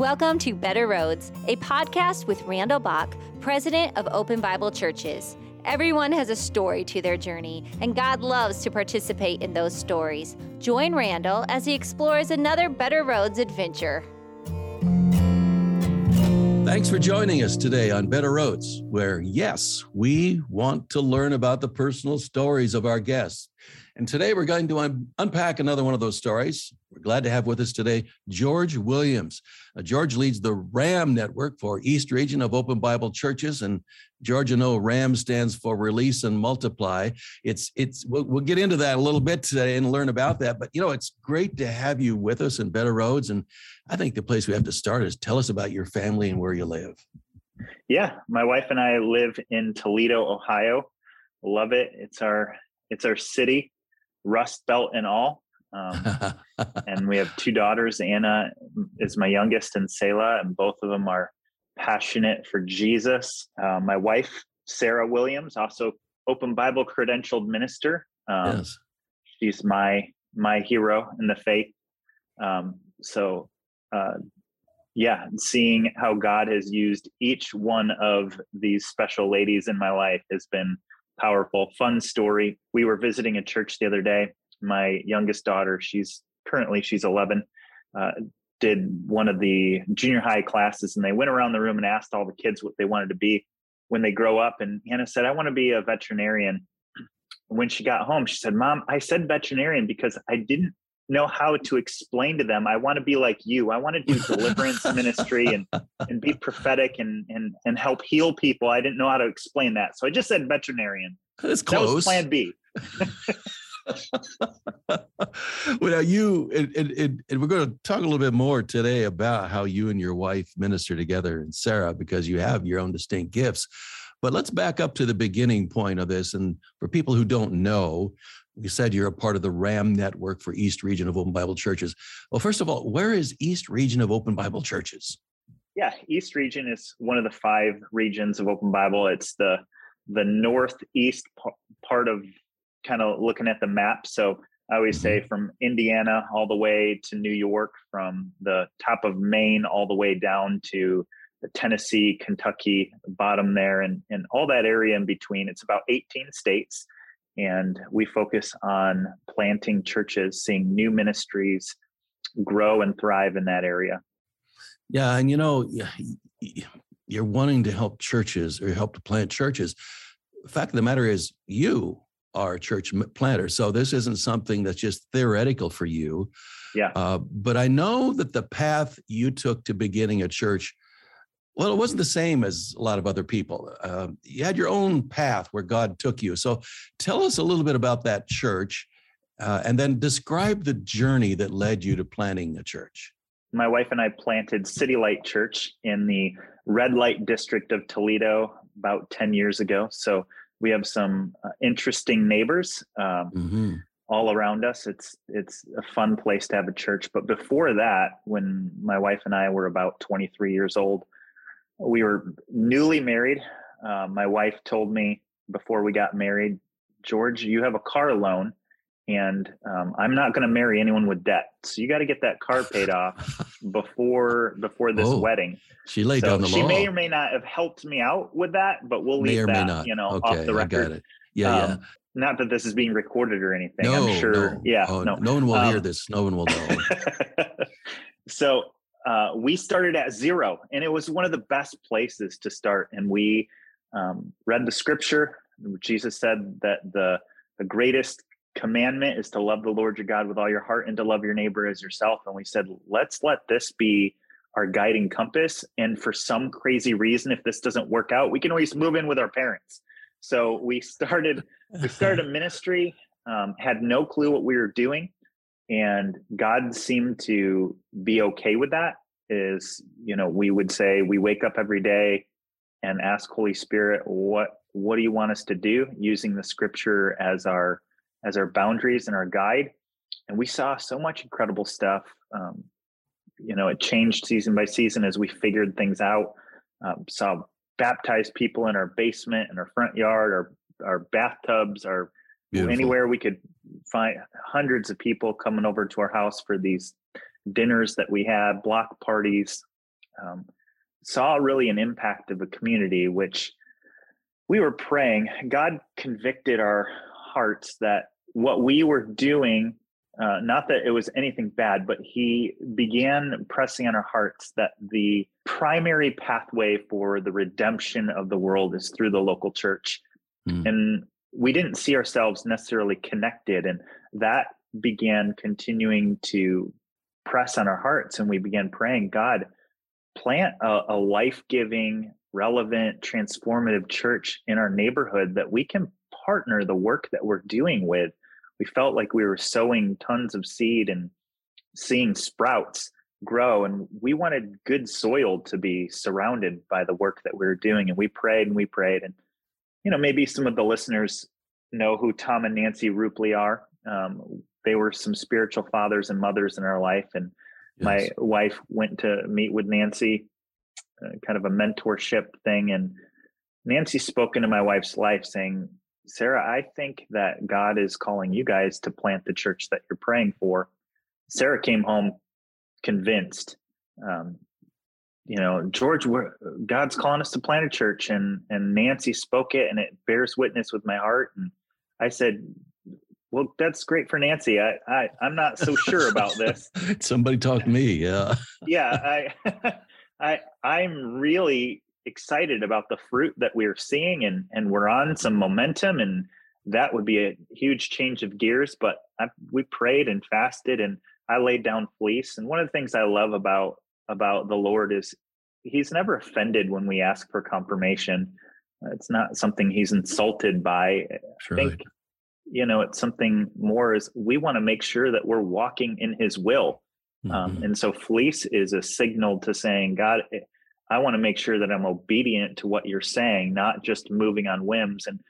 Welcome to Better Roads, a podcast with Randall Bach, president of Open Bible Churches. Everyone has a story to their journey, and God loves to participate in those stories. Join Randall as he explores another Better Roads adventure. Thanks for joining us today on Better Roads, where, yes, we want to learn about the personal stories of our guests. And today we're going to un- unpack another one of those stories. We're glad to have with us today George Williams. Uh, George leads the RAM network for East Region of Open Bible Churches. And George, you know, RAM stands for Release and Multiply. It's, it's, we'll, we'll get into that a little bit today and learn about that. But, you know, it's great to have you with us in Better Roads. And I think the place we have to start is tell us about your family and where you live. Yeah, my wife and I live in Toledo, Ohio. Love it. It's our it's our city rust belt and all. Um, and we have two daughters. Anna is my youngest, and Selah, and both of them are passionate for Jesus. Uh, my wife, Sarah Williams, also Open Bible credentialed minister. Um, yes. She's my my hero in the faith. Um, so, uh, yeah, seeing how God has used each one of these special ladies in my life has been powerful. Fun story. We were visiting a church the other day my youngest daughter, she's currently she's 11, uh, did one of the junior high classes, and they went around the room and asked all the kids what they wanted to be when they grow up. And Hannah said, "I want to be a veterinarian." When she got home, she said, "Mom, I said veterinarian because I didn't know how to explain to them. I want to be like you. I want to do deliverance ministry and and be prophetic and and and help heal people. I didn't know how to explain that, so I just said veterinarian. That's close. That was Plan B. well, you and, and, and, we're going to talk a little bit more today about how you and your wife minister together, and Sarah, because you have your own distinct gifts. But let's back up to the beginning point of this. And for people who don't know, you said you're a part of the RAM network for East Region of Open Bible Churches. Well, first of all, where is East Region of Open Bible Churches? Yeah, East Region is one of the five regions of Open Bible. It's the the northeast part of kind of looking at the map. So I always say mm-hmm. from Indiana all the way to New York, from the top of Maine all the way down to the Tennessee, Kentucky bottom there, and, and all that area in between. It's about 18 states. And we focus on planting churches, seeing new ministries grow and thrive in that area. Yeah. And you know, you're wanting to help churches or help to plant churches. The fact of the matter is, you are church planter. So this isn't something that's just theoretical for you. Yeah. Uh, but I know that the path you took to beginning a church, well, it wasn't the same as a lot of other people. Uh, you had your own path where God took you. So tell us a little bit about that church uh, and then describe the journey that led you to planting a church. My wife and I planted City Light Church in the red light district of Toledo about 10 years ago. So we have some uh, interesting neighbors um, mm-hmm. all around us. It's it's a fun place to have a church. But before that, when my wife and I were about 23 years old, we were newly married. Uh, my wife told me before we got married, George, you have a car loan and um, I'm not going to marry anyone with debt. So you got to get that car paid off before before this wedding. She laid so down the she law. may or may not have helped me out with that, but we'll leave that you know okay, off the record. I got it. Yeah, um, yeah. Not that this is being recorded or anything. No, I'm sure. No. Yeah, oh, no. No one will um, hear this. No one will know. so uh, we started at zero, and it was one of the best places to start. And we um, read the scripture. Jesus said that the the greatest commandment is to love the Lord your God with all your heart and to love your neighbor as yourself. And we said, let's let this be our guiding compass. And for some crazy reason, if this doesn't work out, we can always move in with our parents. So we started, we started a ministry, um, had no clue what we were doing. And God seemed to be okay with that. Is, you know, we would say we wake up every day and ask Holy Spirit, what what do you want us to do? Using the scripture as our as our boundaries and our guide. And we saw so much incredible stuff. Um, you know, it changed season by season as we figured things out. Um, saw baptized people in our basement, in our front yard, our our bathtubs, our Beautiful. anywhere we could find hundreds of people coming over to our house for these dinners that we had, block parties. um, saw really an impact of a community, which we were praying. God convicted our hearts that what we were doing, uh, not that it was anything bad, but He began pressing on our hearts that the primary pathway for the redemption of the world is through the local church. Mm. And we didn't see ourselves necessarily connected. And that began continuing to press on our hearts. And we began praying, God, plant a, a life giving, relevant, transformative church in our neighborhood that we can partner the work that we're doing with. We felt like we were sowing tons of seed and seeing sprouts grow and we wanted good soil to be surrounded by the work that we were doing and we prayed and we prayed and you know maybe some of the listeners know who tom and nancy rupley are um, they were some spiritual fathers and mothers in our life and yes. my wife went to meet with nancy uh, kind of a mentorship thing and nancy spoke into my wife's life saying sarah i think that god is calling you guys to plant the church that you're praying for sarah came home convinced um, you know george god's calling us to plant a church and and nancy spoke it and it bears witness with my heart and i said well that's great for nancy i, I i'm not so sure about this somebody talk me yeah yeah i i i'm really excited about the fruit that we're seeing and and we're on some momentum and that would be a huge change of gears but I, we prayed and fasted and I laid down fleece. And one of the things I love about about the Lord is he's never offended when we ask for confirmation. It's not something he's insulted by. I think you know it's something more is we want to make sure that we're walking in his will. Um, mm-hmm. Um, and so fleece is a signal to saying, God, eh, I want to make sure that I'm obedient to what you're saying, not just moving on whims. And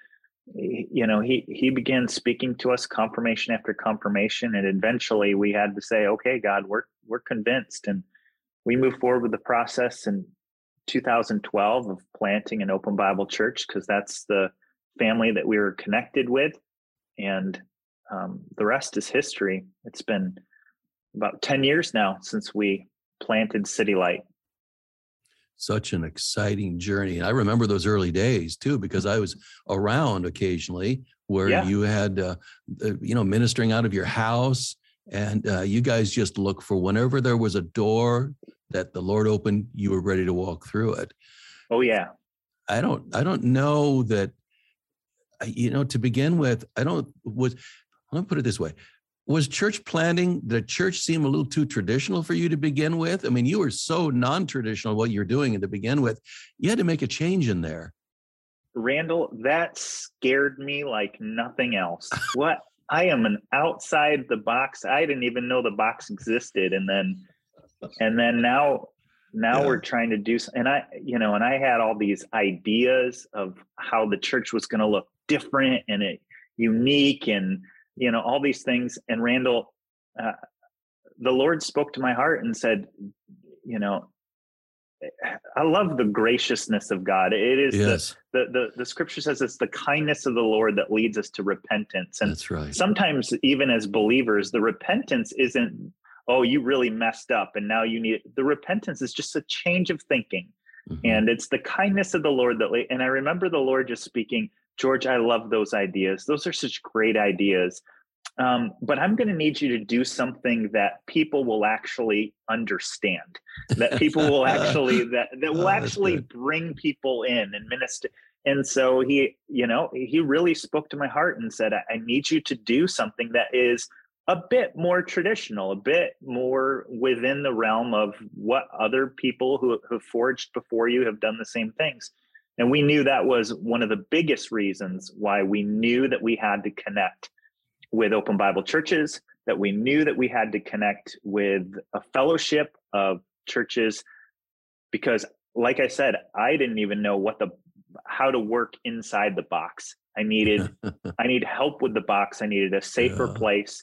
you know he he began speaking to us confirmation after confirmation and eventually we had to say okay god we're we're convinced and we moved forward with the process in 2012 of planting an open bible church because that's the family that we were connected with and um, the rest is history it's been about 10 years now since we planted city light such an exciting journey. And I remember those early days too, because I was around occasionally where yeah. you had, uh, you know, ministering out of your house, and uh, you guys just look for whenever there was a door that the Lord opened, you were ready to walk through it. Oh yeah. I don't. I don't know that. You know, to begin with, I don't was. Let me put it this way: was church planting the church seem a little too traditional for you to begin with i mean you were so non-traditional what you're doing and to begin with you had to make a change in there randall that scared me like nothing else what i am an outside the box. I didn't even know the box existed. And then and then now now yeah. we're trying to do and i you know and i had all these ideas of how the church was going to look different and it unique and you know all these things. And randall uh, the lord spoke to my heart and said you know i love the graciousness of god it is yes. the, the, the the scripture says it's the kindness of the lord that leads us to repentance and that's right sometimes even as believers the repentance isn't oh you really messed up and now you need the repentance is just a change of thinking mm-hmm. and it's the kindness of the lord that and i remember the lord just speaking George, I love those ideas. Those are such great ideas. Um, but I'm going to need you to do something that people will actually understand, that people will actually that that will oh, actually bring people in and minister. And so he, you know, he really spoke to my heart and said, I, I need you to do something that is a bit more traditional, a bit more within the realm of what other people who have forged before you have done the same things. And we knew that was one of the biggest reasons why we knew that we had to connect with open Bible churches, that we knew that we had to connect with a fellowship of churches because like I said, I didn't even know what the how to work inside the box. I needed I need help with the box. I needed a safer yeah. place.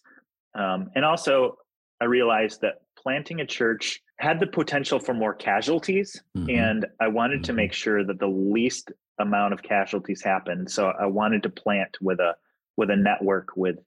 Um, and also I realized that planting a church had the potential for more casualties mm-hmm. and i wanted mm-hmm. to make sure that the least amount of casualties happened so i wanted to plant with a with a network with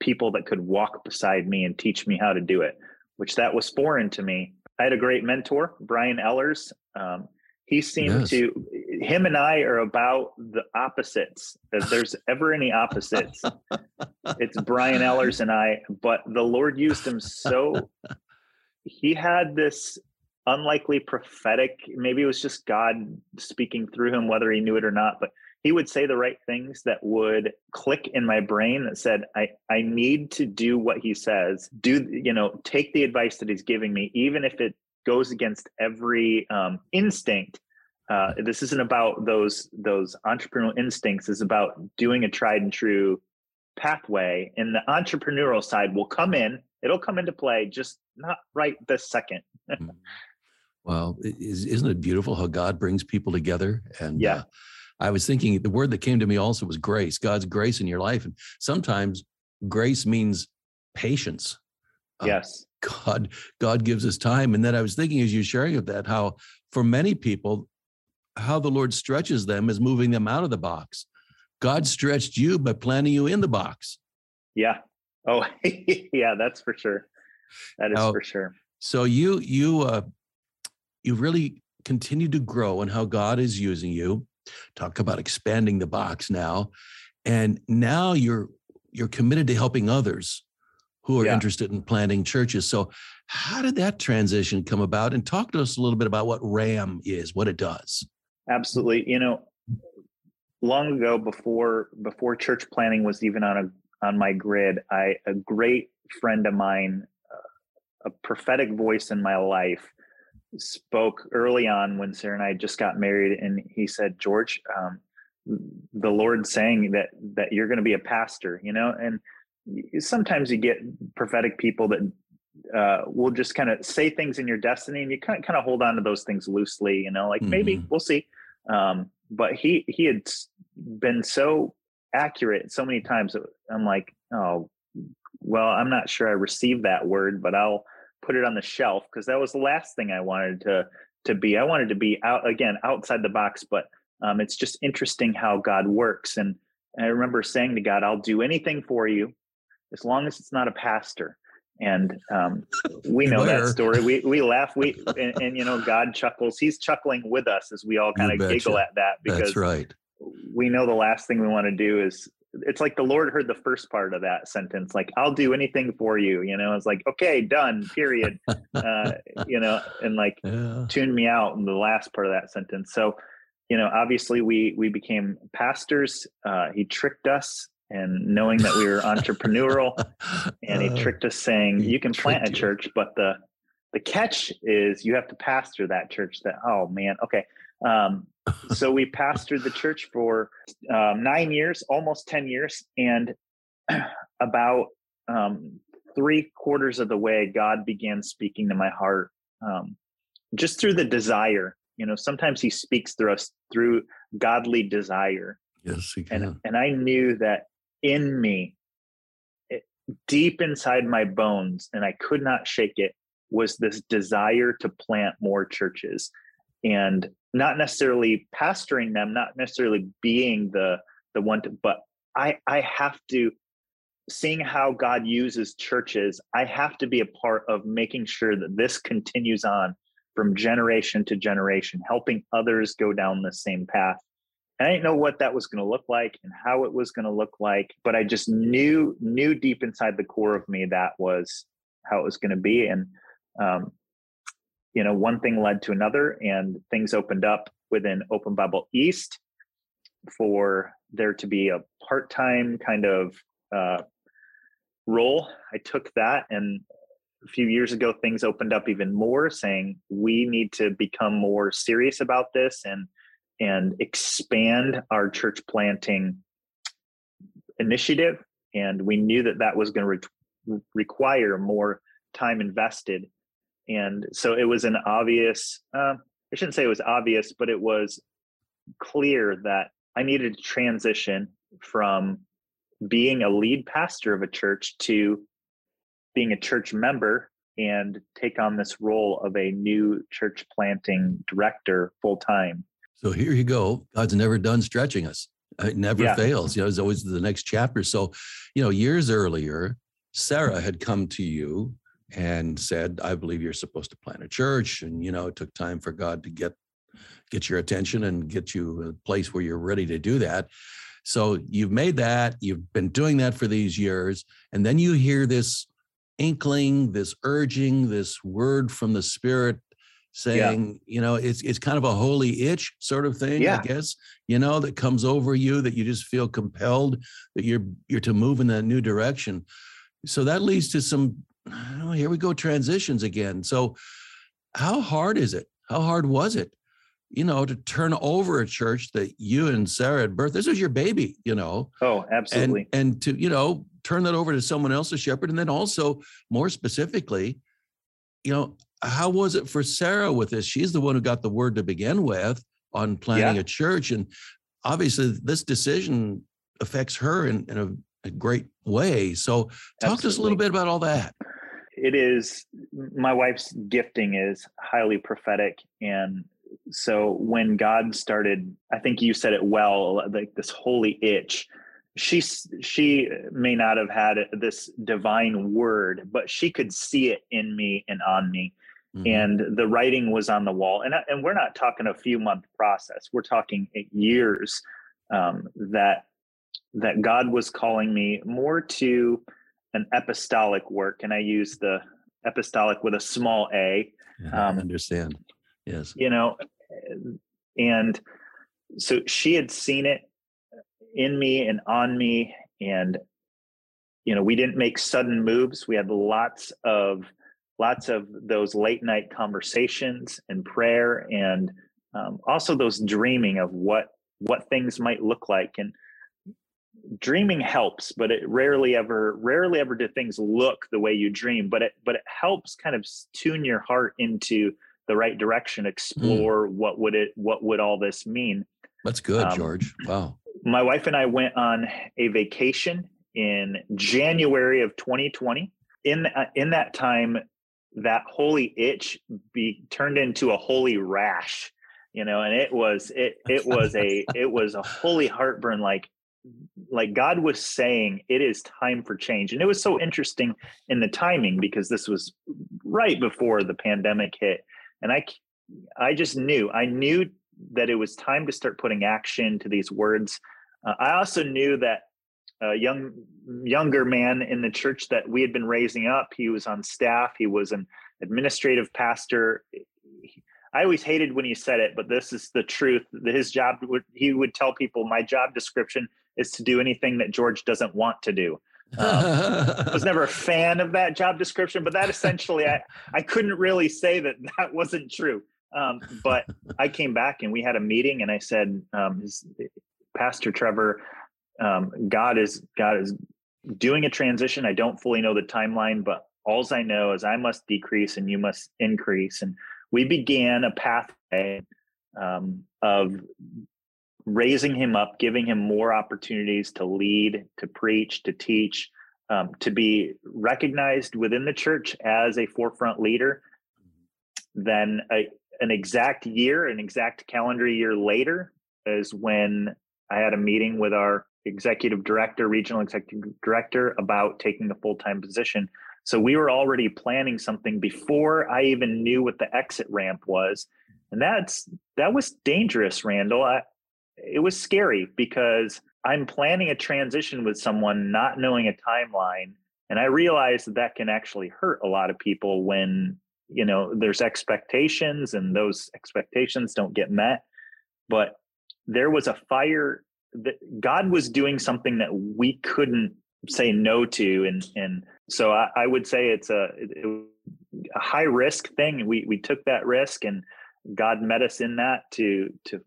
people that could walk beside me and teach me how to do it which that was foreign to me I had a great mentor, Brian Ellers. Um, he seemed yes. to him and I are about the opposites. If there's ever any opposites, it's Brian Ellers and I. But the Lord used him so. He had this unlikely prophetic. Maybe it was just God speaking through him, whether he knew it or not. But he would say the right things that would click in my brain that said i i need to do what he says. Do you know take the advice that he's giving me even if it goes against every um, instinct. Uh, this isn't about those those entrepreneurial instincts. It's about doing a tried and true pathway and the entrepreneurial side will come in. It'll come into play just not right this second. Mm-hmm. well isn't it beautiful how god brings people together and yeah. uh, I was thinking the word that came to me also was grace, God's grace in your life. And sometimes grace means patience. Uh, yes. Uh, God, God gives us time. And then I was thinking as you're sharing of that, how for many people, how the Lord stretches them is moving them out of the box. God stretched you by planting you in the box. Yeah. Oh, yeah, that's for sure. That is now, for sure. So you you uh you really continue to grow and how God is using you talk about expanding the box now and now you're you're committed to helping others who are yeah. interested in planting churches. So how did that transition come about? And talk to us a little bit about what ram is what it does. Absolutely. You know long ago before before church planting was even on a on my grid i a great friend of mine uh, a prophetic voice in my life spoke early on when Sarah and I just got married, and he said, "George, um, the Lord saying that that you're going to be a pastor," you know, and sometimes you get prophetic people that uh, will just kind of say things in your destiny, and you kind of kind of hold on to those things loosely, you know, like mm-hmm. maybe we'll see. Um, but he he had been so accurate so many times. I'm like, oh, well, I'm not sure I received that word, but I'll put it on the shelf because that was the last thing I wanted to to be. I wanted to be out again outside the box, but um, it's just interesting how God works. And, and I remember saying to God, "I'll do anything for you, as long as it's not a pastor." And um, we know that story. We we laugh. We and, and, you know God chuckles. He's chuckling with us as we all kind of giggle at that because That's right. We know the last thing we want to do is it's like the Lord heard the first part of that sentence, like "I'll do anything for you." You know, it's like okay, done, period. uh, you know, and like yeah. tune me out in the last part of that sentence. So, you know, obviously we we became pastors. Uh, he tricked us, and knowing that we were entrepreneurial, and he uh, tricked us saying you can plant a church, but the the catch is you have to pastor that church. That oh man, okay. Um, so we pastored the church for um, nine years, almost 10 years. And about um, three quarters of the way, God began speaking to my heart um, just through the desire. You know, sometimes He speaks through us through godly desire. Yes, He can. And, and I knew that in me, it, deep inside my bones, and I could not shake it, was this desire to plant more churches. And not necessarily pastoring them, not necessarily being the the one to, but I I have to seeing how God uses churches, I have to be a part of making sure that this continues on from generation to generation, helping others go down the same path. And I didn't know what that was going to look like and how it was going to look like, but I just knew knew deep inside the core of me that was how it was going to be. And um, you know, one thing led to another, and things opened up within Open Bible East for there to be a part time kind of uh, role. I took that, and a few years ago, things opened up even more, saying we need to become more serious about this and and expand our church planting initiative. And we knew that that was going to re- require more time invested and so it was an obvious uh, i shouldn't say it was obvious but it was clear that i needed to transition from being a lead pastor of a church to being a church member and take on this role of a new church planting director full time so here you go. God's never done stretching us. It never yeah. fails. You know it's always the next chapter. So you know years earlier sarah had come to you and said, I believe you're supposed to plant a church. And, you know, it took time for God to get get your attention and get you a place where you're ready to do that. So you've made that, you've been doing that for these years, and then you hear this inkling, this urging, this word from the spirit saying, yeah. you know, it's it's kind of a holy itch sort of thing, yeah. I guess, you know, that comes over you that you just feel compelled that you're you're to move in that new direction. So that leads to some oh, here we go transitions again. So how hard is it? How hard was it? You know, to turn over a church that you and Sarah had birthed. This was your baby, you know. Oh, absolutely. And, and to, you know, turn that over to someone else, shepherd. And then also, more specifically, you know, how was it for Sarah with this? She's the one who got the word to begin with on planning yeah. a church. And obviously, this decision affects her in, in a, a great way. So, talk Absolutely. to us a little bit about all that. It is my wife's gifting is highly prophetic. And so, when God started, I think you said it well, like this holy itch she she may not have had this divine word but she could see it in me and on me mm-hmm. and the writing was on the wall and and we're not talking a few month process we're talking years um, that that god was calling me more to an apostolic work and i use the apostolic with a small a? Um, I understand. Yes. you know and so she had seen it in me and on me and you know we didn't make sudden moves. We had lots of lots of those late night conversations and prayer and um, also those dreaming of what what things might look like. And dreaming helps but it rarely ever rarely ever do things look the way you dream but it but it helps kind of tune your heart into the right direction mm. explore mm. what would it what would all this mean that's good um, george wow my wife and I went on a vacation in January of 2020. In uh, in that time, that holy itch be turned into a holy rash, you know, and it was it it was a it was a holy heartburn like like God was saying it is time for change. And it was so interesting in the timing because this was right before the pandemic hit. And I I just knew I knew that it was time to start putting action to these words. Uh, I also knew that a young younger man in the church that we had been raising up, he was on staff, he was an administrative pastor. I always hated when he said it, but this is the truth. His job he would tell people, "My job description is to do anything that George doesn't want to do." Um, I was never a fan of that job description, but that essentially, I I couldn't really say that that wasn't true. Um, but I came back and we had a meeting, and I said, um, his, Pastor Trevor, um, God is God is doing a transition. I don't fully know the timeline, but all I know is I must decrease and you must increase. And we began a pathway um, of raising him up, giving him more opportunities to lead, to preach, to teach, um, to be recognized within the church as a forefront leader. Then a, an exact year, an exact calendar year later, is when I had a meeting with our executive director, regional executive director, about taking a full time position. So we were already planning something before I even knew what the exit ramp was, and that's that was dangerous, Randall. I, it was scary because I'm planning a transition with someone, not knowing a timeline, and I realized that that can actually hurt a lot of people when you know there's expectations and those expectations don't get met but there was a fire that god was doing something that we couldn't say no to and and so i, I would say it's a, a high risk thing we we took that risk and god met us in that to to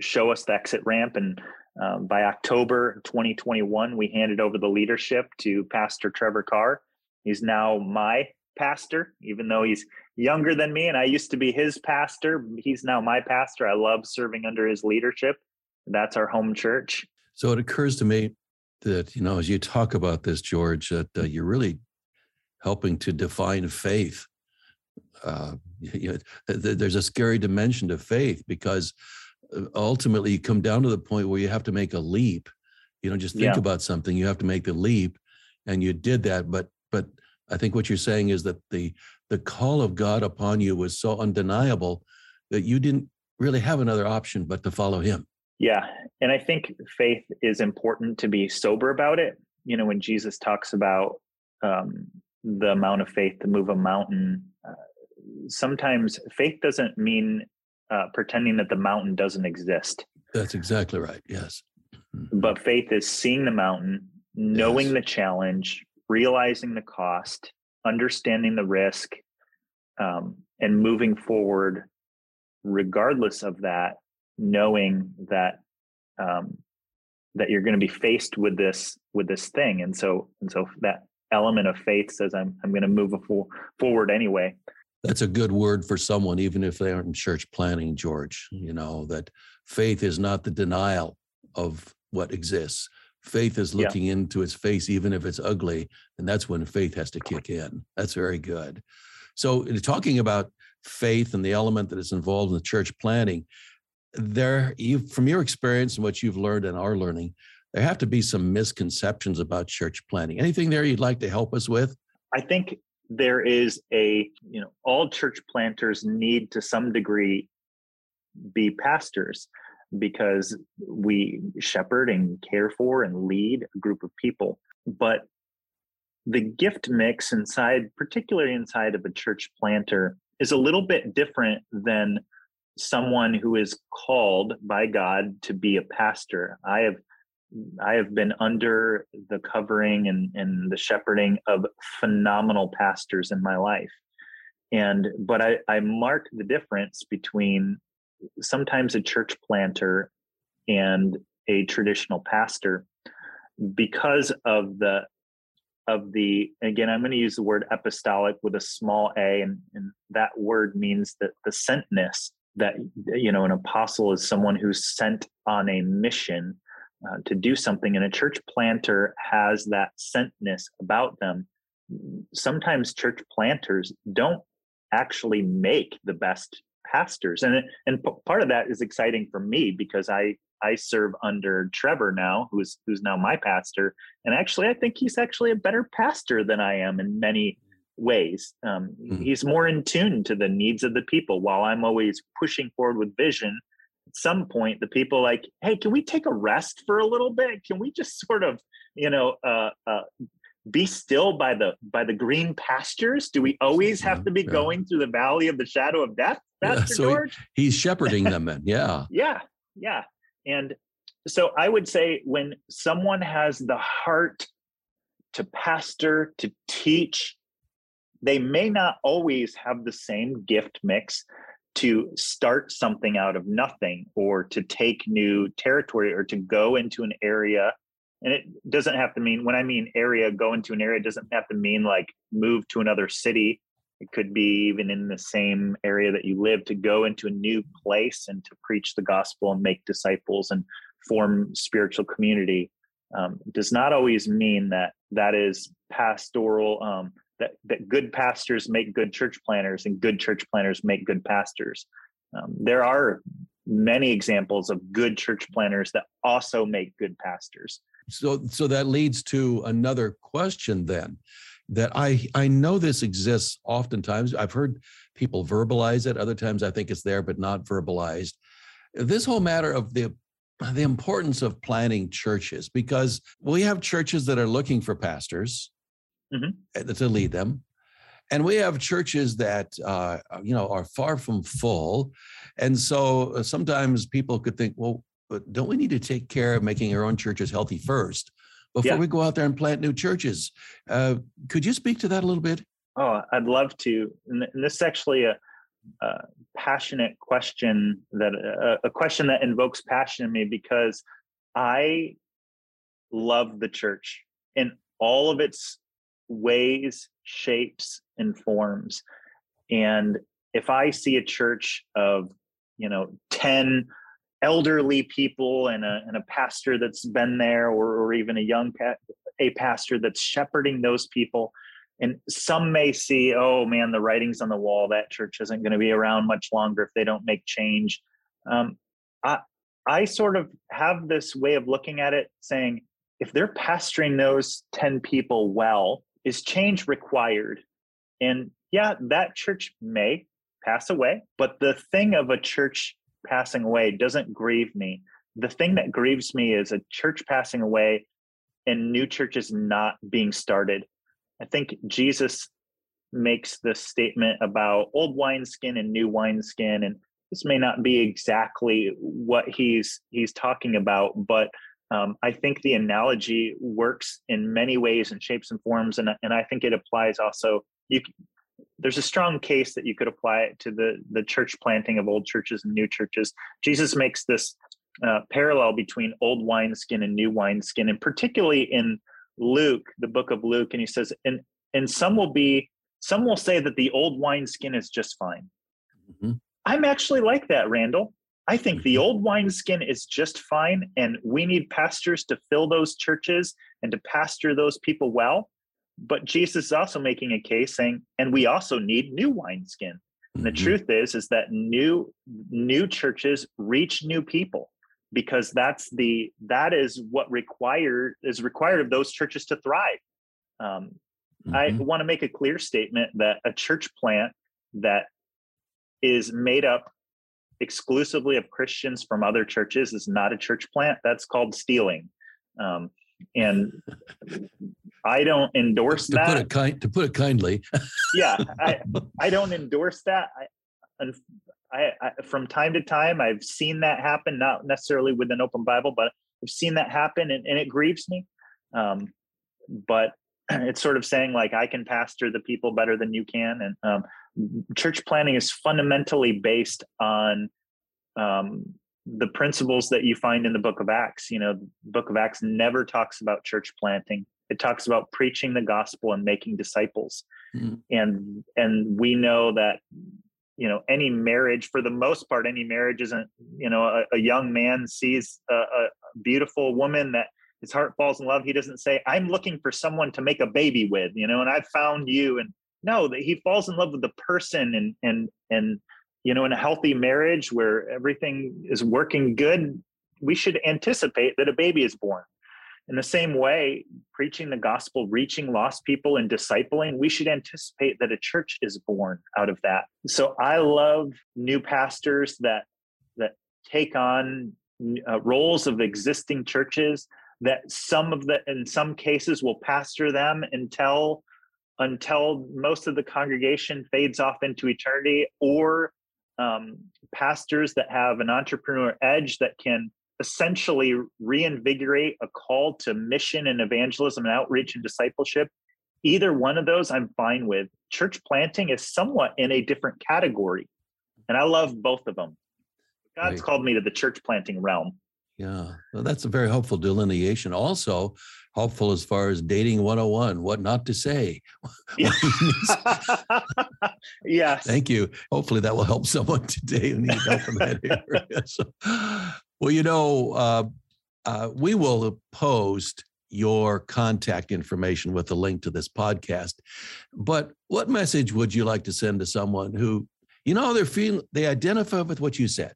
show us the exit ramp and um, by october 2021 we handed over the leadership to pastor trevor carr he's now my pastor, even though he's younger than me and I used to be his pastor. He's now my pastor. I love serving under his leadership. That's our home church. So it occurs to me that, you know, as you talk about this, George, that uh, you're really helping to define faith. Uh, you know, there's a scary dimension to faith because ultimately you come down to the point where you have to make a leap. You know, just think yeah. about something, you have to make the leap, and you did that. But but I think what you're saying is that the the call of God upon you was so undeniable that you didn't really have another option but to follow him. Yeah. And I think faith is important to be sober about it. You know, when Jesus talks about um, the amount of faith to move a mountain, uh, sometimes faith doesn't mean uh, pretending that the mountain doesn't exist. That's exactly right. Yes. Mm-hmm. But faith is seeing the mountain, knowing yes. the challenge, realizing the cost, understanding the risk, um, and moving forward regardless of that, knowing that um, that you're going to be faced with this with this thing, and so and so that element of faith says I'm I'm going to move forward anyway. That's a good word for someone, even if they aren't in church planting, George. You mm-hmm. know that faith is not the denial of what exists. Faith is looking yeah. into its face, even if it's ugly, and that's when faith has to kick in. That's very good. So, talking about faith and the element that is involved in the church planting, there, you from your experience and what you've learned and are learning, there have to be some misconceptions about church planting. Anything there you'd like to help us with? I think there is a, you know, all church planters need to some degree be pastors because we shepherd and care for and lead a group of people. But the gift mix inside, particularly inside of a church planter, is a little bit different than someone who is called by God to be a pastor. I have I have been under the covering and, and the shepherding of phenomenal pastors in my life. And but I, I mark the difference between sometimes a church planter and a traditional pastor because of the of the again i'm going to use the word apostolic with a small a and, and that word means that the sentness that you know an apostle is someone who's sent on a mission uh, to do something and a church planter has that sentness about them sometimes church planters don't actually make the best pastors and and part of that is exciting for me because i I serve under Trevor now, who's who's now my pastor, and actually, I think he's actually a better pastor than I am in many ways. Um, mm-hmm. He's more in tune to the needs of the people, while I'm always pushing forward with vision. Some point, the people like, hey, can we take a rest for a little bit? Can we just sort of, you know, uh, uh, be still by the by the green pastures? Do we always have to be yeah. going through the valley of the shadow of death, Pastor yeah, so George? He, he's shepherding them in, yeah, yeah, yeah. And so I would say when someone has the heart to pastor, to teach, they may not always have the same gift mix to start something out of nothing or to take new territory or to go into an area. And it doesn't have to mean when i mean area go into an area doesn't have to mean like move to another city. It could be even in the same area that you live to go into a new place and to preach the gospel and make disciples and form spiritual community. Um, does not always mean that that is pastoral um, that, that good pastors make good church planters and good church planters make good pastors um, there are many examples of good church planters that also make good pastors so so that leads to another question then that I I know this exists oftentimes. I've heard people verbalize it. Other times I think it's there but not verbalized. This whole matter of the the importance of planning churches because we have churches that are looking for pastors mm-hmm. to lead them and we have churches that uh, you know are far from full and so uh, sometimes people could think well don't we need to take care of making our own churches healthy first before yeah. we go out there and plant new churches. Uh, could you speak to that a little bit? Oh, I'd love to. And this is actually a, a passionate question that a, a question that invokes passion in me because I love the church in all of its ways, shapes, and forms. And if I see a church of, you know, 10 elderly people and a, and a pastor that's been there or, or even a young pa- a pastor that's shepherding those people and some may see oh man the writing's on the wall that church isn't going to be around much longer if they don't make change um, i i sort of have this way of looking at it saying if they're pastoring those 10 people well is change required? And yeah, that church may pass away, but the thing of a church passing away doesn't grieve me. The thing that grieves me is a church passing away and new churches not being started. I think Jesus makes this statement about old wineskin and new wineskin and this may not be exactly what he's he's talking about but um, i think the analogy works in many ways and shapes and forms and, and i think it applies also you there's a strong case that you could apply it to the the church planting of old churches and new churches jesus makes this uh, parallel between old wineskin and new wineskin and particularly in luke the book of luke and he says and and some will be some will say that the old wineskin is just fine. Mm-hmm. I'm actually like that, Randall. I think the mm-hmm. old wineskin is just fine, and we need pastors to fill those churches and to pastor those people well. But Jesus is also making a case saying, and we also need new wineskin. And the mm-hmm. truth is, is that new new churches reach new people because that's the that is what required is required of those churches to thrive. Um, Mm-hmm. I want to make a clear statement that a church plant that is made up exclusively of Christians from other churches is not a church plant. That's called stealing. Um, and I don't endorse to that. Put it kind, to put it kindly. yeah, I, I don't endorse that. I, I, I, from time to time, I've seen that happen, not necessarily with an open Bible, but I've seen that happen and, and it grieves me. Um, but it's sort of saying like i can pastor the people better than you can and um, church planting is fundamentally based on um, the principles that you find in the book of acts. You know the book of acts never talks about church planting. It talks about preaching the gospel and making disciples. Mm-hmm. and and we know that you know any marriage for the most part any marriage isn't you know a, a young man sees a, a beautiful woman that his heart falls in love he doesn't say i'm looking for someone to make a baby with you know and i've found you and no that he falls in love with the person and and and you know in a healthy marriage where everything is working good we should anticipate that a baby is born. In the same way preaching the gospel reaching lost people and discipling we should anticipate that a church is born out of that. So i love new pastors that that take on uh, roles of existing churches that some of the in some cases will pastor them until until most of the congregation fades off into eternity or um, pastors that have an entrepreneur edge that can essentially reinvigorate a call to mission and evangelism and outreach and discipleship. Either one of those i'm fine with. Church planting is somewhat in a different category and i love both of them god's right. called me to the church planting realm yeah, well, that's a very helpful delineation. Also, helpful as far as dating 101, what not to say. yes. Thank you. Hopefully, that will help someone today who needs help in that area. So, well, you know, uh, uh, we will post your contact information with a link to this podcast. But what message would you like to send to someone who, you know, they're feeling they identify with what you said?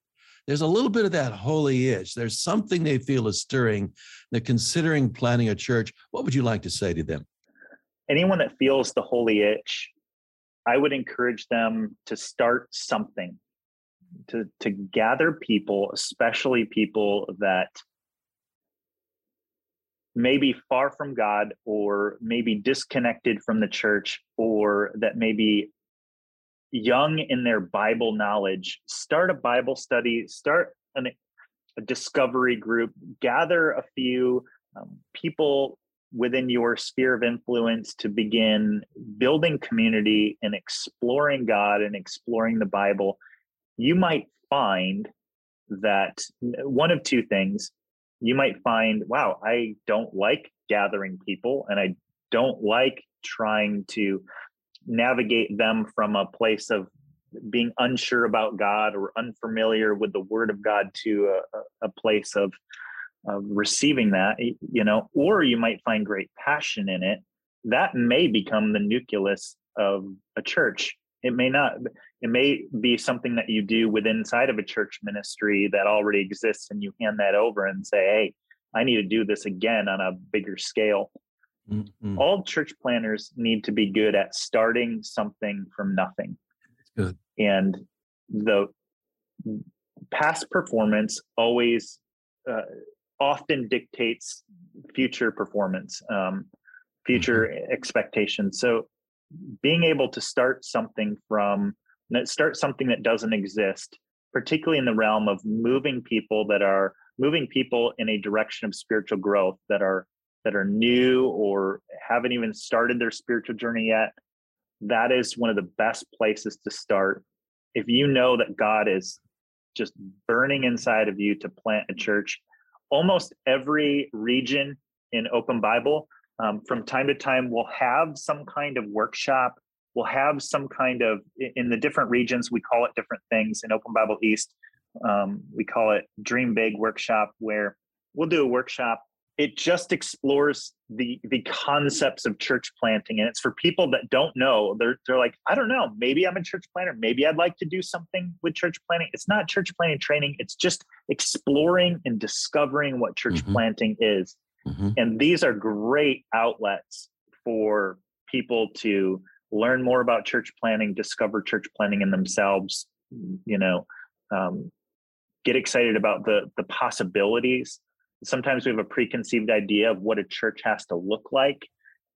There's a little bit of that holy itch. There's something they feel is stirring. They're considering planning a church. What would you like to say to them? Anyone that feels the holy itch, I would encourage them to start something, to, to gather people, especially people that may be far from God or maybe disconnected from the church or that may be young in their Bible knowledge, start a Bible study, start an, a discovery group, gather a few um, people within your sphere of influence to begin building community and exploring God and exploring the Bible. You might find that one of two things you might find, wow, I don't like gathering people and I don't like trying to navigate them from a place of being unsure about God or unfamiliar with the Word of God to a, a place of, of receiving that, you know, or you might find great passion in it. That may become the nucleus of a church. It may not. It may be something that you do within inside of a church ministry that already exists, and you hand that over and say, "Hey, I need to do this again on a bigger scale." Mm-hmm. All church planters need to be good at starting something from nothing. Good. And the past performance always uh, often dictates future performance, um, future mm-hmm. expectations. So being able to start something from start something that doesn't exist, particularly in the realm of moving people that are moving people in a direction of spiritual growth that are that are new or haven't even started their spiritual journey yet that is one of the best places to start. If you know that god is just burning inside of you to plant a church almost every region in open bible um, from time to time will have some kind of workshop we'll have some kind of in the different regions we call it different things. In open bible east um, we call it dream big workshop where we'll do a workshop it just explores the the concepts of church planting and it's for people that don't know. They're they're like i don't know. Maybe i'm a church planter. Maybe i'd like to do something with church planting. It's not church planting training. It's just exploring and discovering what church mm-hmm. planting is. Mm-hmm. and these are great outlets for people to learn more about church planting discover church planting in themselves you know um, get excited about the the possibilities sometimes we have a preconceived idea of what a church has to look like.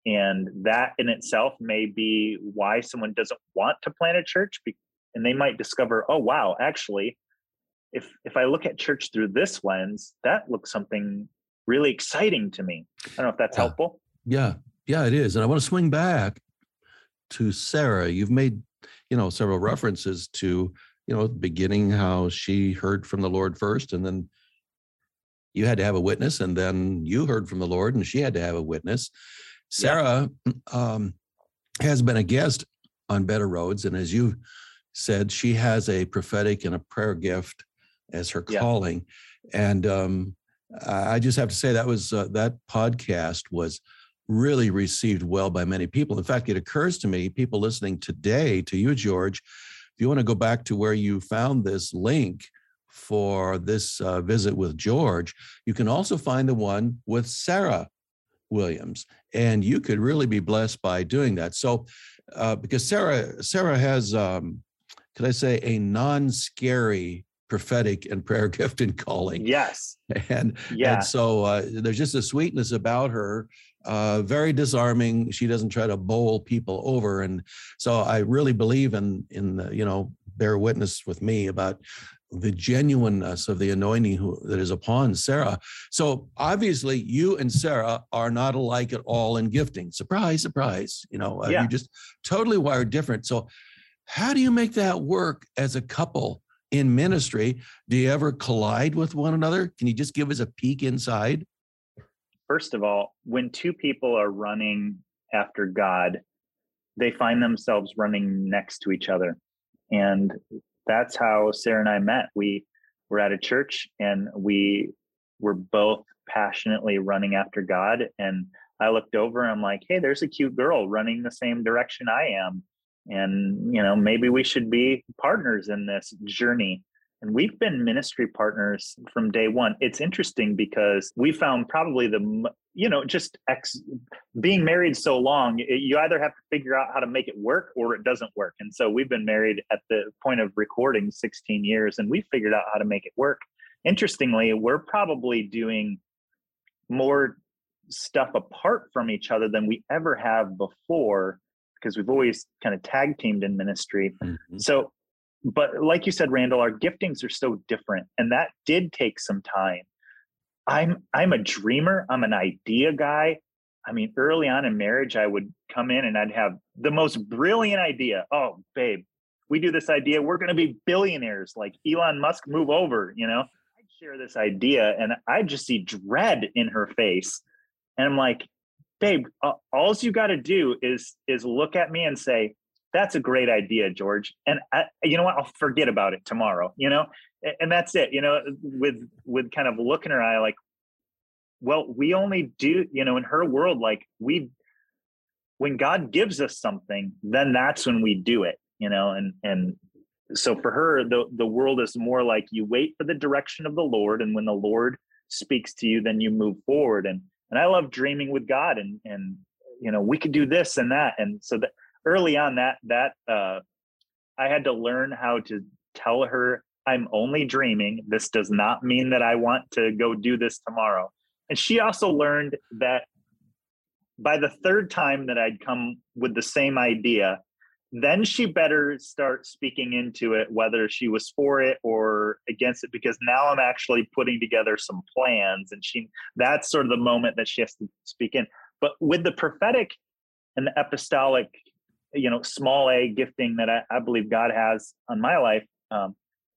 And that in itself may be why someone doesn't want to plant a church and they might discover oh wow actually if if i look at church through this lens that looks something really exciting to me. I don't know if that's yeah. helpful. Yeah. Yeah it is. And i want to swing back to sarah. You've made you know several references to you know beginning how she heard from the lord first and then you had to have a witness, and then you heard from the Lord, and she had to have a witness. Sarah yeah. um, has been a guest on Better Roads, and as you said, she has a prophetic and a prayer gift as her yeah. calling. And um, I just have to say that was uh, that podcast was really received well by many people. In fact, it occurs to me, people listening today to you, George, if you want to go back to where you found this link, for this uh, visit with George, you can also find the one with Sarah Williams, and you could really be blessed by doing that. So, uh, because Sarah Sarah has, um, could I say, a non-scary prophetic and prayer gift and calling. Yes. And yeah. and so uh, there's just a sweetness about her. Uh, very disarming. She doesn't try to bowl people over, and so I really believe in in the, you know bear witness with me about the genuineness of the anointing who, that is upon Sarah. So obviously, you and Sarah are not alike at all in gifting. Surprise, surprise. You know, uh, yeah. you're just totally wired different. So, how do you make that work as a couple in ministry? Do you ever collide with one another? Can you just give us a peek inside? First of all, when two people are running after God, they find themselves running next to each other. And that's how Sarah and I met. We were at a church and we were both passionately running after God. And I looked over and I'm like, hey, there's a cute girl running the same direction I am. And, you know, maybe we should be partners in this journey. And we've been ministry partners from day one. It's interesting because we found probably the you know just ex being married so long you either have to figure out how to make it work or it doesn't work. And so we've been married at the point of recording 16 years and we figured out how to make it work. Interestingly we're probably doing more stuff apart from each other than we ever have before because we've always kind of tag teamed in ministry. Mm-hmm. so but like you said randall our giftings are so different and that did take some time I'm I'm a dreamer. I'm an idea guy. I mean, early on in marriage, I would come in and I'd have the most brilliant idea. Oh, babe, we do this idea. We're going to be billionaires like Elon Musk. Move over, you know. I'd share this idea, and I just see dread in her face, and I'm like, babe, uh, all you got to do is is look at me and say, "That's a great idea, George," and I, you know what? I'll forget about it tomorrow. You know, and that's it you know with with kind of look in her eye like well we only do you know in her world like we when god gives us something then that's when we do it you know and and so for her the the world is more like you wait for the direction of the lord and when the lord speaks to you then you move forward and and i love dreaming with god and and you know we could do this and that and so that early on that that uh i had to learn how to tell her i'm only dreaming. This does not mean that i want to go do this tomorrow. And she also learned that by the third time that i'd come with the same idea then she better start speaking into it whether she was for it or against it because now i'm actually putting together some plans and she that's sort of the moment that she has to speak in. But with the prophetic and the apostolic you know small a gifting that i, I believe god has on my life um,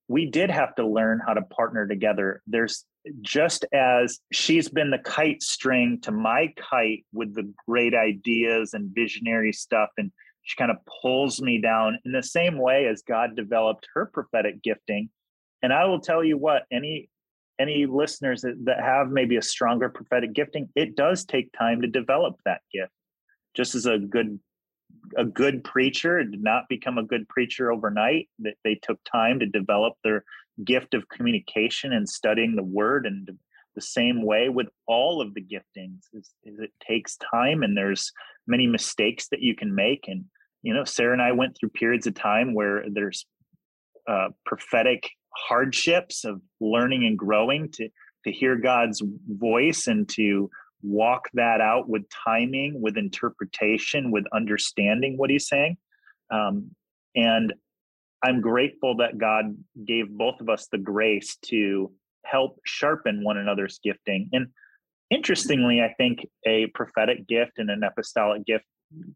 we did have to learn how to partner together there's just as she's been the kite string to my kite with the great ideas and visionary stuff and she kind of pulls me down in the same way as God developed her prophetic gifting. And I will tell you what, any any listeners that, that have maybe a stronger prophetic gifting, it does take time to develop that gift. Just as a good a good preacher did not become a good preacher overnight. That they took time to develop their gift of communication and studying the word and the same way with all of the giftings is, is, it takes time and there's many mistakes that you can make and you know sarah and i went through periods of time where there's uh, prophetic hardships of learning and growing to to hear god's voice and to walk that out with timing with interpretation with understanding what he's saying um, and i'm grateful that god gave both of us the grace to help sharpen one another's gifting. And interestingly, I think a prophetic gift and an apostolic gift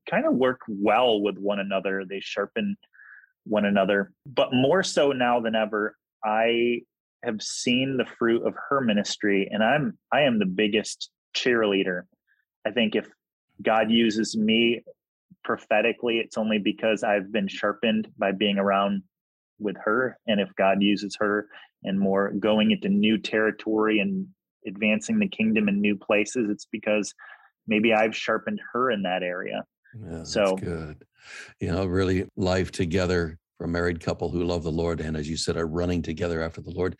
kind of work well with one another. They sharpen one another. But more so now than ever, I have seen the fruit of her ministry and I'm I am the biggest cheerleader. I think if God uses me prophetically, it's only because I've been sharpened by being around with her. And if God uses her and more going into new territory and advancing the kingdom in new places, it's because maybe I've sharpened her in that area. Yeah, so good. You know, really life together for a married couple who love the Lord and as you said, are running together after the Lord.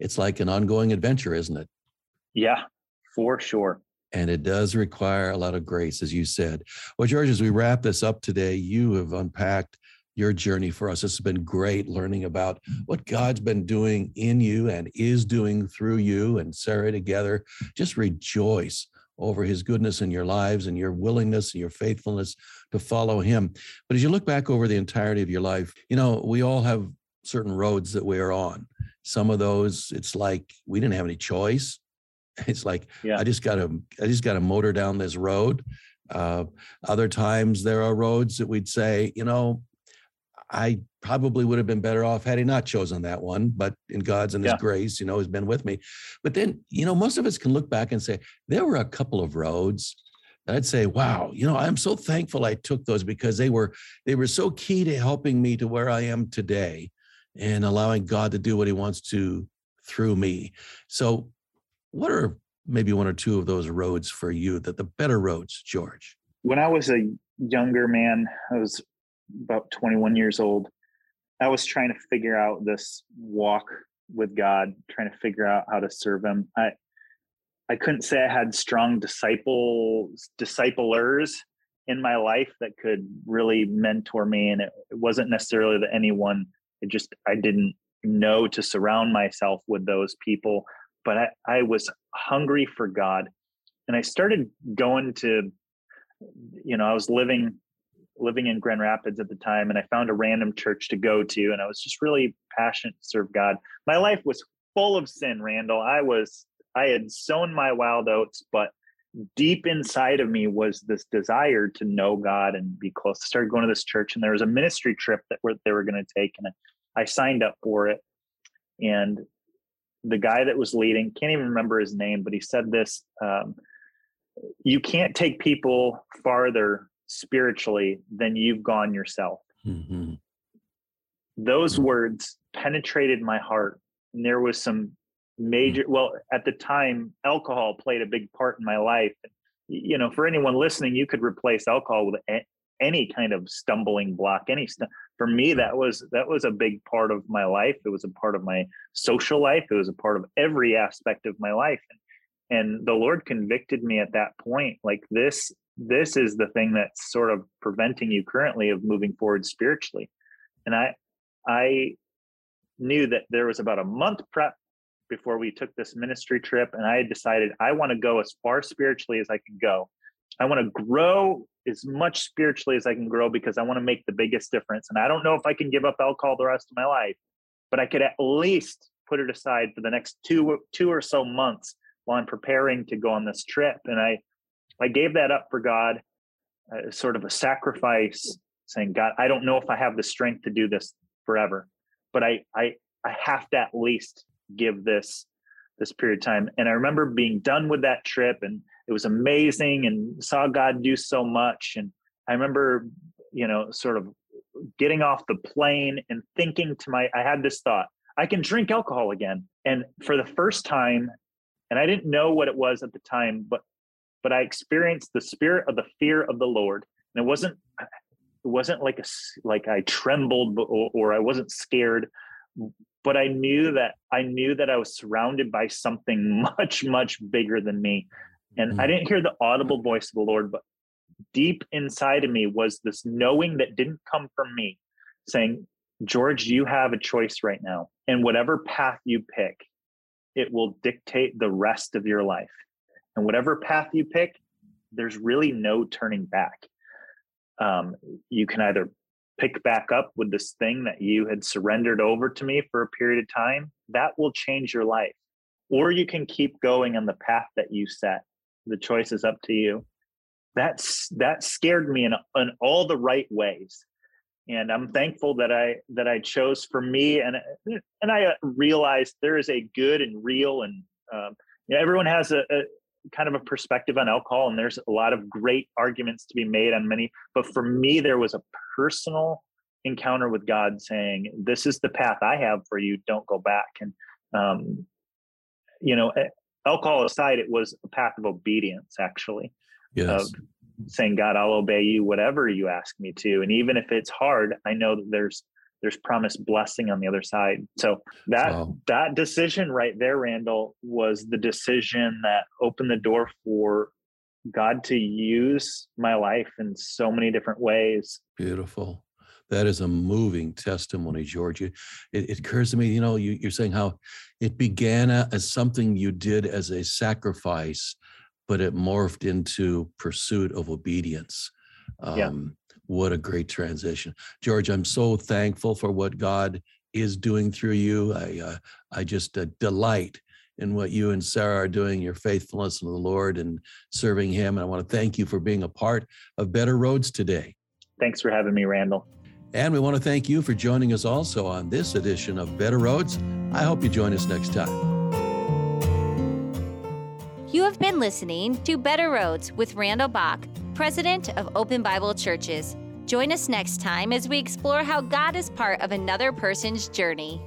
It's like an ongoing adventure, isn't it? Yeah, for sure. And it does require a lot of grace, as you said. Well, George, as we wrap this up today, you have unpacked your journey for us. This has been great learning about what God's been doing in you and is doing through you and Sarah together. Just rejoice over his goodness in your lives and your willingness and your faithfulness to follow him. But as you look back over the entirety of your life, you know, we all have certain roads that we are on. Some of those, it's like we didn't have any choice. It's like yeah. I just got to, I just got to motor down this road. Uh, other times there are roads that we'd say, you know, I probably would have been better off had he not chosen that one, but in God's and His yeah. grace, you know, has been with me. But then, you know, most of us can look back and say, there were a couple of roads that I'd say, wow, you know, I'm so thankful I took those because they were they were so key to helping me to where I am today and allowing God to do what he wants to through me. So what are maybe one or two of those roads for you that the better roads, George? When I was a younger man, I was about 21 years old. I was trying to figure out this walk with God, trying to figure out how to serve Him. I I couldn't say I had strong disciples, disciplers in my life that could really mentor me, and it, it wasn't necessarily that anyone. It just I didn't know to surround myself with those people, but I, I was hungry for God, and I started going to. You know, I was living living in Grand Rapids at the time, and I found a random church to go to, and I was just really passionate to serve God. My life was full of sin, Randall. I was I had sown my wild oats, but deep inside of me was this desire to know God and be close. I started going to this church, and there was a ministry trip that they were going to take, and I signed up for it. And the guy that was leading can't even remember his name, but he said this: um, "You can't take people farther spiritually than you've gone yourself. Mm-hmm. Those mm-hmm. words penetrated my heart. And there was some major, mm-hmm. well, at the time, alcohol played a big part in my life. You know, for anyone listening, you could replace alcohol with any kind of stumbling block. Any st- for me, mm-hmm. that was that was a big part of my life. It was a part of my social life. It was a part of every aspect of my life. And, and the Lord convicted me at that point, like this this is the thing that's sort of preventing you currently of moving forward spiritually. And I, I knew that there was about a month prep before we took this ministry trip. And I had decided I want to go as far spiritually as I can go. I want to grow as much spiritually as I can grow because I want to make the biggest difference. And I don't know if I can give up alcohol the rest of my life, but I could at least put it aside for the next two two or so months while I'm preparing to go on this trip. And I I gave that up for God, uh, sort of a sacrifice, saying, God, I don't know if I have the strength to do this forever, but I I I have to at least give this this period of time. And I remember being done with that trip and it was amazing and saw God do so much. And I remember, you know, sort of getting off the plane and thinking to my, I had this thought, I can drink alcohol again. And for the first time, and I didn't know what it was at the time, but but I experienced the spirit of the fear of the Lord. And it wasn't it wasn't like a like I trembled or, or I wasn't scared, but I knew that I knew that I was surrounded by something much much bigger than me. And mm-hmm. I didn't hear the audible voice of the Lord, but deep inside of me was this knowing that didn't come from me saying, George, you have a choice right now. And whatever path you pick, it will dictate the rest of your life. And whatever path you pick, there's really no turning back. Um, you can either pick back up with this thing that you had surrendered over to me for a period of time, that will change your life. Or you can keep going on the path that you set. The choice is up to you. That's that scared me in, in all the right ways. And I'm thankful that I that I chose for me and and I realized there is a good and real and um, you know, everyone has a, a, kind of a perspective on alcohol and there's a lot of great arguments to be made on many but for me there was a personal encounter with God saying this is the path I have for you. Don't go back. And um, you know alcohol aside it was a path of obedience actually yes. Of, saying, God, I'll obey you, whatever you ask me to. And even if it's hard, I know that there's there's promised blessing on the other side. So that wow. that decision right there, Randall, was the decision that opened the door for God to use my life in so many different ways. Beautiful. That is a moving testimony, George. It, it occurs to me, you know, you, are saying how it began as something you did as a sacrifice but it morphed into pursuit of obedience. Um, yeah. What a great transition, George! I'm so thankful for what God is doing through you. I uh, I just uh, delight in what you and Sarah are doing, your faithfulness to the Lord and serving Him. And I want to thank you for being a part of Better Roads today. Thanks for having me, Randall. And we want to thank you for joining us also on this edition of Better Roads. I hope you join us next time. You have been listening to Better Roads with Randall Bach, president of Open Bible Churches. Join us next time as we explore how God is part of another person's journey.